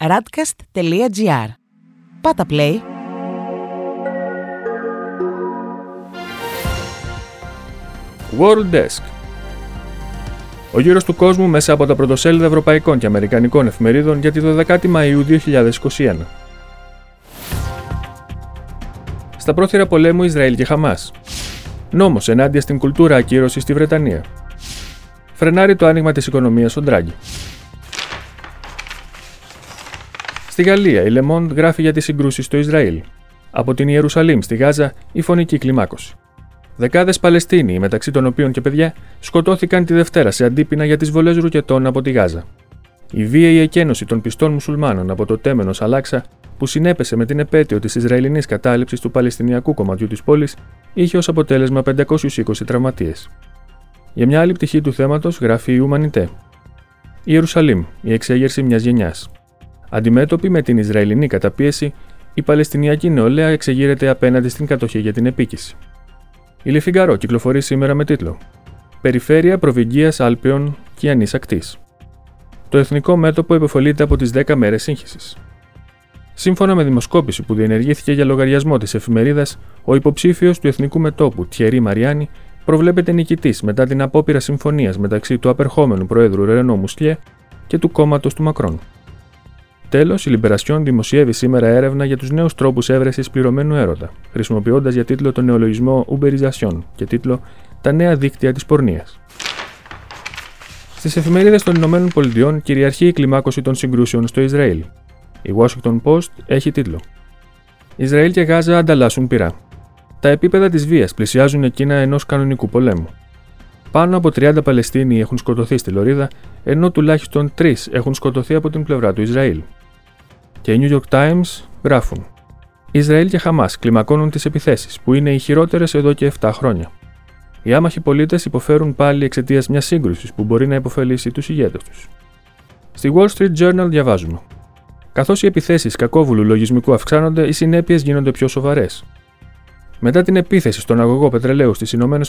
radcast.gr. Πάτα play. World Desk Ο γύρος του κόσμου μέσα από τα πρωτοσέλιδα ευρωπαϊκών και αμερικανικών εφημερίδων για τη 12η Μαΐου 2021. Στα πρόθυρα πολέμου Ισραήλ και Χαμάς. Νόμος ενάντια στην κουλτούρα ακύρωσης στη Βρετανία. Φρενάρει το άνοιγμα της οικονομίας ο Ντράγκη. Στη Γαλλία, η Λεμόντ γράφει για τις συγκρούσεις στο Ισραήλ. Από την Ιερουσαλήμ στη Γάζα, η φωνική κλιμάκωση. Δεκάδες Παλαιστίνοι, μεταξύ των οποίων και παιδιά, σκοτώθηκαν τη Δευτέρα σε αντίπεινα για τις βολές ρουκετών από τη Γάζα. Η βίαιη εκένωση των πιστών μουσουλμάνων από το τέμενος Αλάξα, που συνέπεσε με την επέτειο της Ισραηλινής κατάληψης του Παλαιστινιακού κομματιού της πόλης, είχε ως αποτέλεσμα 520 τραυματίες. Για μια άλλη πτυχή του θέματος γράφει η Ουμανιτέ. Ιερουσαλήμ, η εξέγερση μιας γενιάς. Αντιμέτωπη με την Ισραηλινή καταπίεση, η Παλαιστινιακή νεολαία εξεγείρεται απέναντι στην κατοχή για την επίκηση. Η Λεφιγκαρό κυκλοφορεί σήμερα με τίτλο Περιφέρεια Προβυγγίας Άλπαιων και Ανή Ακτή. Το εθνικό μέτωπο επεφολείται από τις 10 μέρες σύγχυσης. Σύμφωνα με δημοσκόπηση που διενεργήθηκε για λογαριασμό της εφημερίδας, ο υποψήφιος του εθνικού μετόπου Τιερή Μαριάννη προβλέπεται νικητής μετά την απόπειρα συμφωνίας μεταξύ του απερχόμενου Προέδρου Ρενό Μουσλιέ και του κόμματος του Μακρόν. Τέλος, η Λιμπερασιόν δημοσιεύει σήμερα έρευνα για τους νέους τρόπους έβρεσης πληρωμένου έρωτα, χρησιμοποιώντας για τίτλο τον νεολογισμό Uberization και τίτλο Τα νέα δίκτυα της πορνείας. Στις εφημερίδες των Ηνωμένων Πολιτειών κυριαρχεί η κλιμάκωση των συγκρούσεων στο Ισραήλ. Η Washington Post έχει τίτλο Ισραήλ και Γάζα ανταλλάσσουν πυρά. Τα επίπεδα της βίας πλησιάζουν εκείνα ενός κανονικού πολέμου. Πάνω από 30 Παλαιστίνοι έχουν σκοτωθεί στη Λωρίδα, ενώ τουλάχιστον 3 έχουν σκοτωθεί από την πλευρά του Ισραήλ και οι New York Times γράφουν Ισραήλ και Χαμάς κλιμακώνουν τις επιθέσεις, που είναι οι χειρότερες εδώ και 7 χρόνια. Οι άμαχοι πολίτες υποφέρουν πάλι εξαιτίας μιας σύγκρουσης που μπορεί να υποφελήσει τους ηγέτες τους. Στη Wall Street Journal διαβάζουμε. Καθώς οι επιθέσεις κακόβουλου λογισμικού αυξάνονται, οι συνέπειες γίνονται πιο σοβαρές. Μετά την επίθεση στον αγωγό πετρελαίου στις ΗΠΑ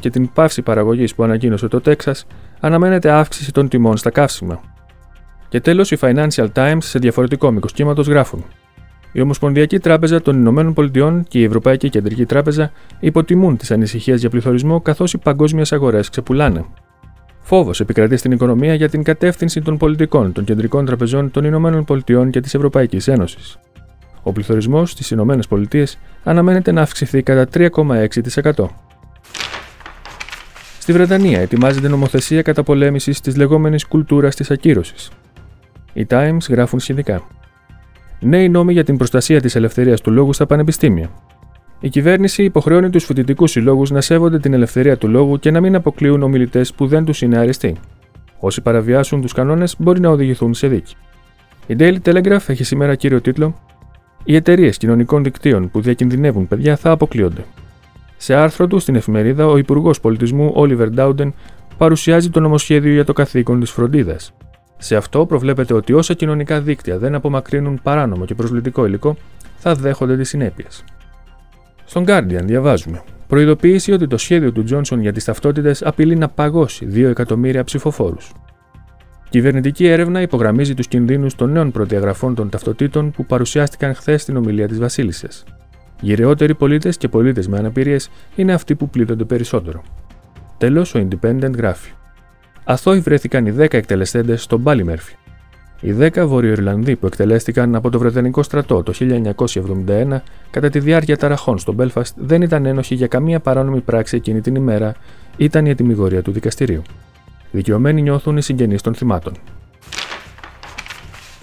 και την πάυση παραγωγής που ανακοίνωσε το Τέξας, αναμένεται αύξηση των τιμών στα καύσιμα, και τέλος, οι Financial Times σε διαφορετικό μήκος κύματος γράφουν. Η Ομοσπονδιακή Τράπεζα των Ηνωμένων Πολιτειών και η Ευρωπαϊκή Κεντρική Τράπεζα υποτιμούν τις ανησυχίες για πληθωρισμό καθώς οι παγκόσμιες αγορές ξεπουλάνε. Φόβος επικρατεί στην οικονομία για την κατεύθυνση των πολιτικών των κεντρικών τραπεζών των Ηνωμένων Πολιτειών και της Ευρωπαϊκής Ένωσης. Ο πληθωρισμός στις Ηνωμένες Πολιτείες αναμένεται να αυξηθεί κατά 3,6%. Στη Βρετανία ετοιμάζεται νομοθεσία καταπολέμησης της λεγόμενης κουλτούρας της ακύρωσης. Οι Times γράφουν σχετικά. Νέοι νόμοι για την προστασία της ελευθερίας του λόγου στα πανεπιστήμια. Η κυβέρνηση υποχρεώνει τους φοιτητικούς συλλόγους να σέβονται την ελευθερία του λόγου και να μην αποκλείουν ομιλητές που δεν τους είναι αριστοί. Όσοι παραβιάσουν τους κανόνες μπορεί να οδηγηθούν σε δίκη. Η Daily Telegraph έχει σήμερα κύριο τίτλο Οι εταιρείες κοινωνικών δικτύων που διακινδυνεύουν παιδιά θα αποκλείονται. Σε άρθρο του στην εφημερίδα, ο Υπουργός Πολιτισμού Όλιβερ Ντάουντεν παρουσιάζει το νομοσχέδιο για το καθήκον της φροντίδας, σε αυτό προβλέπεται ότι όσα κοινωνικά δίκτυα δεν απομακρύνουν παράνομο και προσβλητικό υλικό, θα δέχονται τις συνέπειες. Στον Guardian διαβάζουμε. Προειδοποίηση ότι το σχέδιο του Τζόνσον για τις ταυτότητες απειλεί να παγώσει 2 εκατομμύρια ψηφοφόρους. Κυβερνητική έρευνα υπογραμμίζει τους κινδύνους των νέων προδιαγραφών των ταυτοτήτων που παρουσιάστηκαν χθες στην ομιλία της Βασίλισσας. Γυρεότεροι πολίτες και πολίτες με αναπηρίες είναι αυτοί που πλήττονται περισσότερο. Τέλος, ο Independent γράφει. Αθώοι βρέθηκαν οι 10 εκτελεστέντες στον Μπάλι Μέρφυ. Οι 10 Βορειοϊρλανδοί που εκτελέστηκαν από το Βρετανικό στρατό το 1971 κατά τη διάρκεια ταραχών στο Μπέλφαστ δεν ήταν ένοχοι για καμία παράνομη πράξη εκείνη την ημέρα, ήταν η ετοιμιγορία του δικαστηρίου. Δικαιωμένοι νιώθουν οι συγγενείς των θυμάτων.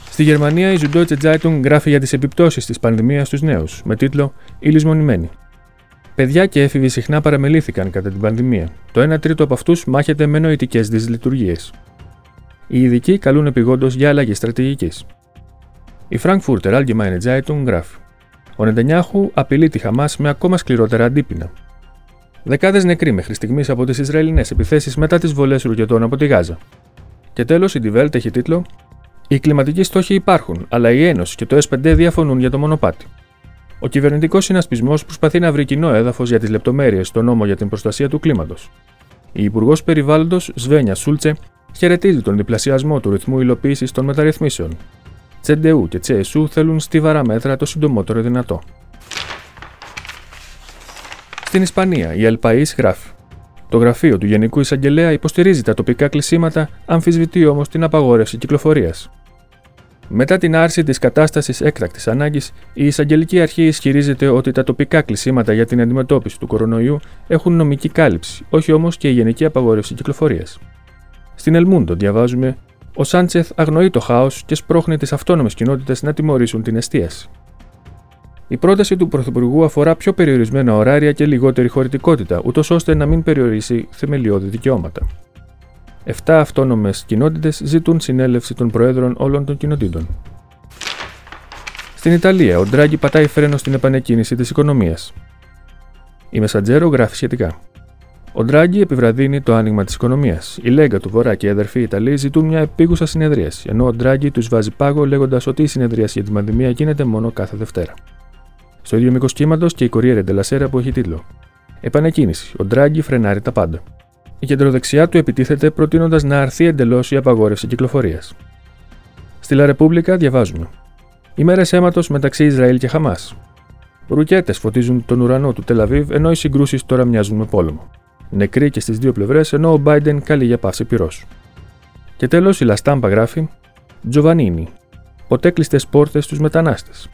Στη Γερμανία, η Süddeutsche Zeitung γράφει για τις επιπτώσεις της πανδημίας στους νέους, με τίτλο Οι λησμονημένοι. Παιδιά και έφηβοι συχνά παραμελήθηκαν κατά την πανδημία. Το 1 τρίτο από αυτούς μάχεται με νοητικές δυσλειτουργίες. Οι ειδικοί καλούν επιγόντως για αλλαγή στρατηγικής. Η Frankfurter Allgemeine Zeitung γράφει: Ο Νεντενιάχου απειλεί τη Χαμάς με ακόμα σκληρότερα αντίπεινα. Δεκάδες νεκροί μέχρι στιγμής από τις Ισραηλινές επιθέσεις μετά τις βολές ρουκετών από τη Γάζα. Και τέλος, η Die Welt έχει τίτλο: Οι κλιματικοί στόχοι υπάρχουν, αλλά η Ένωση και το S5 διαφωνούν για το μονοπάτι. Ο κυβερνητικός συνασπισμός προσπαθεί να βρει κοινό έδαφος για τις λεπτομέρειες στο νόμο για την προστασία του κλίματος. Η Υπουργός Περιβάλλοντος Σβένια Σούλτσε χαιρετίζει τον διπλασιασμό του ρυθμού υλοποίησης των μεταρρυθμίσεων. Τσεντεού και Τσέσου θέλουν στιβαρά μέτρα το συντομότερο δυνατό. Στην Ισπανία, η Ελπαή γράφει. Το γραφείο του Γενικού Εισαγγελέα υποστηρίζει τα τοπικά κλεισίματα, αμφισβητεί όμως την απαγόρευση κυκλοφορίας. Μετά την άρση της κατάστασης έκτακτης ανάγκης, η Εισαγγελική Αρχή ισχυρίζεται ότι τα τοπικά κλεισίματα για την αντιμετώπιση του κορονοϊού έχουν νομική κάλυψη, όχι όμως και η γενική απαγόρευση κυκλοφορίας. Στην Ελμούντο διαβάζουμε: Ο Σάντσεθ αγνοεί το χάος και σπρώχνει τις αυτόνομες κοινότητες να τιμωρήσουν την εστίαση. Η πρόταση του Πρωθυπουργού αφορά πιο περιορισμένα ωράρια και λιγότερη χωρητικότητα, ούτως ώστε να μην περιορίσει θεμελιώδη δικαιώματα. Εφτά αυτόνομες κοινότητες ζητούν συνέλευση των προέδρων όλων των κοινοτήτων. Στην Ιταλία, ο Ντράγκη πατάει φρένο στην επανεκκίνηση της οικονομίας. Η Μεσαντζέρο γράφει σχετικά. Ο Ντράγκη επιβραδύνει το άνοιγμα της οικονομίας. Η Λέγκα του Βορρά και οι αδερφοί Ιταλοί ζητούν μια επίγουσα συνεδρίαση, ενώ ο Ντράγκη τους βάζει πάγο λέγοντας ότι η συνεδρίαση για τη πανδημία γίνεται μόνο κάθε Δευτέρα. Στο ίδιο μήκος κύματος και η Κοριέρε Ντελασέρα που έχει τίτλο. Επανεκκίνηση. Ο Ντράγκη φρενάρει τα πάντα. Η κεντροδεξιά του επιτίθεται προτείνοντας να αρθεί εντελώς η απαγόρευση κυκλοφορίας. Στη Λα Ρεπούμπλικα διαβάζουμε. Ημέρε αίματος μεταξύ Ισραήλ και Χαμάς. Ρουκέτες φωτίζουν τον ουρανό του Τελαβίβ ενώ οι συγκρούσεις τώρα μοιάζουν με πόλεμο. Νεκροί και στις δύο πλευρές ενώ ο Biden καλεί για πάση πυρός. Και τέλος η Λαστάμπα γράφει Τζοβανίνη. Ποτέ κλειστές πόρτες στους μετανάστες.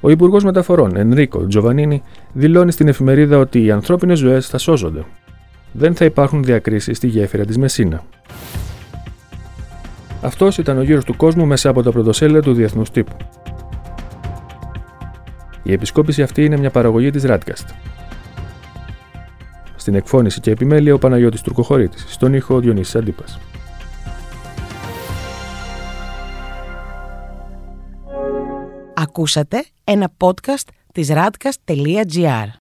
Ο Υπουργός Μεταφορών, Ενρίκο Τζοβανίνη, δηλώνει στην εφημερίδα ότι οι ανθρώπινες ζωές θα σώζονται. Δεν θα υπάρχουν διακρίσεις στη γέφυρα της Μεσίνα. Αυτός ήταν ο γύρος του κόσμου μέσα από τα πρωτοσέλιδα του διεθνούς τύπου. Η επισκόπηση αυτή είναι μια παραγωγή της Radcast. Στην εκφώνηση και επιμέλεια ο Παναγιώτης Τουρκοχωρήτης, στον ήχο ο Διονύσης Αντίπας. Ακούσατε ένα podcast της radcast.gr.